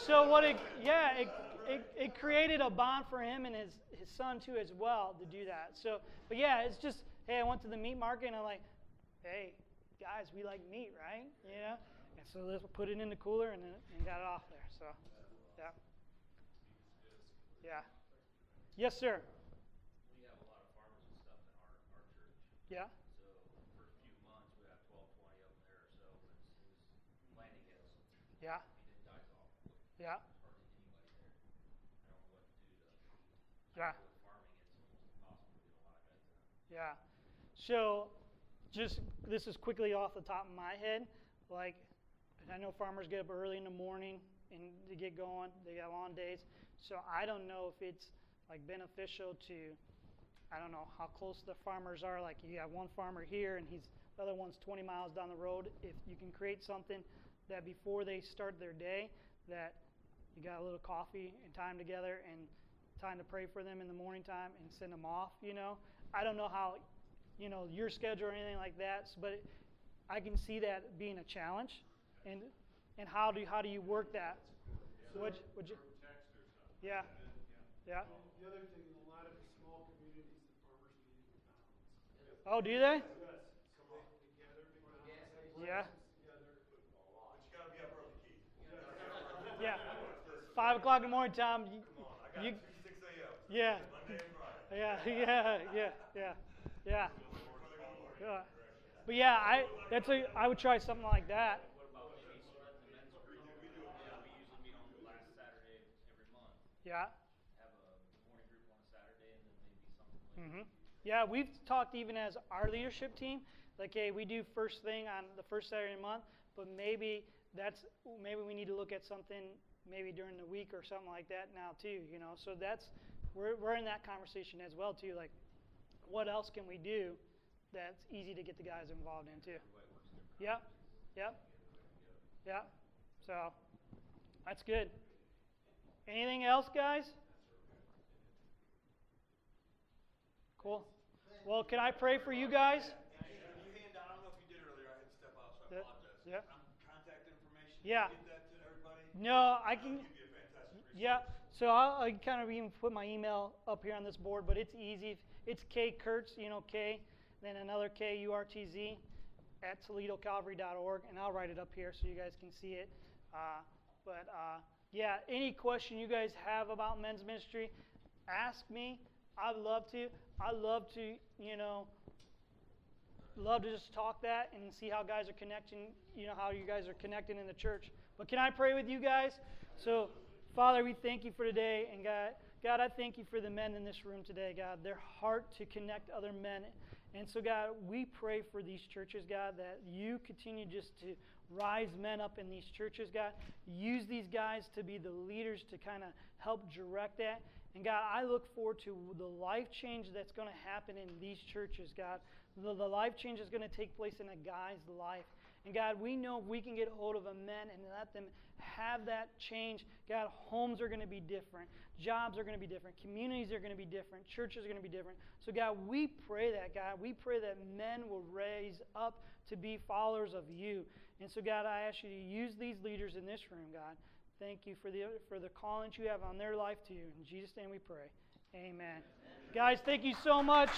so what? It, yeah, it, it, it created a bond for him and his his son too as well to do that. So, but yeah, it's just, hey, I went to the meat market and I'm like, hey, guys, we like meat, right? You know. And so let's put it in the cooler and then and got it off there. So, yeah, yeah. Yes, sir. we of Yeah. in. Yeah. So, just this is quickly off the top of my head. Like, I know farmers get up early in the morning and to get going. They got long days. So I don't know if it's like beneficial to, I don't know how close the farmers are. Like you got one farmer here and he's the other one's 20 miles down the road. If you can create something that before they start their day, that you got a little coffee and time together and time to pray for them in the morning time and send them off. You know, I don't know how, you know, your schedule or anything like that, but I can see that being a challenge. And and how do you, how do you work that? Would would you? Yeah. Yeah. The other thing, in a lot of the small communities, the farmers towns. Oh, do they? Yes, so they, they gather in towns, have Yeah. breakfasts together. But you gotta be up early, Keith. Yeah. Five o'clock in the morning, Tom. You, on, you, yeah, yeah, yeah, yeah, yeah, yeah. Yeah. But yeah, I that's a I would try something like that. Yeah, we usually meet on the last Saturday of every month. Yeah. Have a morning group on a Saturday and then maybe something later. hmm Yeah, we've talked even as our leadership team, like, hey, we do first thing on the first Saturday of the month, but maybe that's maybe we need to look at something maybe during the week or something like that now too. You know, so that's we're we're in that conversation as well too. Like, what else can we do that's easy to get the guys involved in too? Yep, yep, yep. So that's good. Anything else, guys? Cool. Well, can I pray for you guys? When you hand out, I don't know if you did earlier, I had to step out, so I Yeah, apologize. yeah. Um, Contact information, Yeah. Can you get that to everybody? No, I can. would be a fantastic. Yeah. So I'll, I kind of even put my email up here on this board, but it's easy. It's K Kurtz, you know K, then another K U R T Z at ToledoCalvary.org, and I'll write it up here so you guys can see it. Uh, but uh, yeah, any question you guys have about men's ministry, ask me. I'd love to. I love to, you know, love to just talk that and see how guys are connecting, you know, how you guys are connecting in the church. But can I pray with you guys? So, Father, we thank you for today. And God, God, I thank you for the men in this room today, God, their heart to connect other men. And so, God, we pray for these churches, God, that you continue just to rise men up in these churches, God. Use these guys to be the leaders to kind of help direct that. And God, I look forward to the life change that's going to happen in these churches, God. The, the life change is going to take place in a guy's life. And God, we know if we can get hold of a men and let them have that change, God, homes are going to be different. Jobs are going to be different. Communities are going to be different. Churches are going to be different. So, God, we pray that, God. We pray that men will raise up to be followers of you. And so, God, I ask you to use these leaders in this room, God. Thank you for the, for the calling that you have on their life to you. In Jesus' name we pray. Amen. Guys, thank you so much.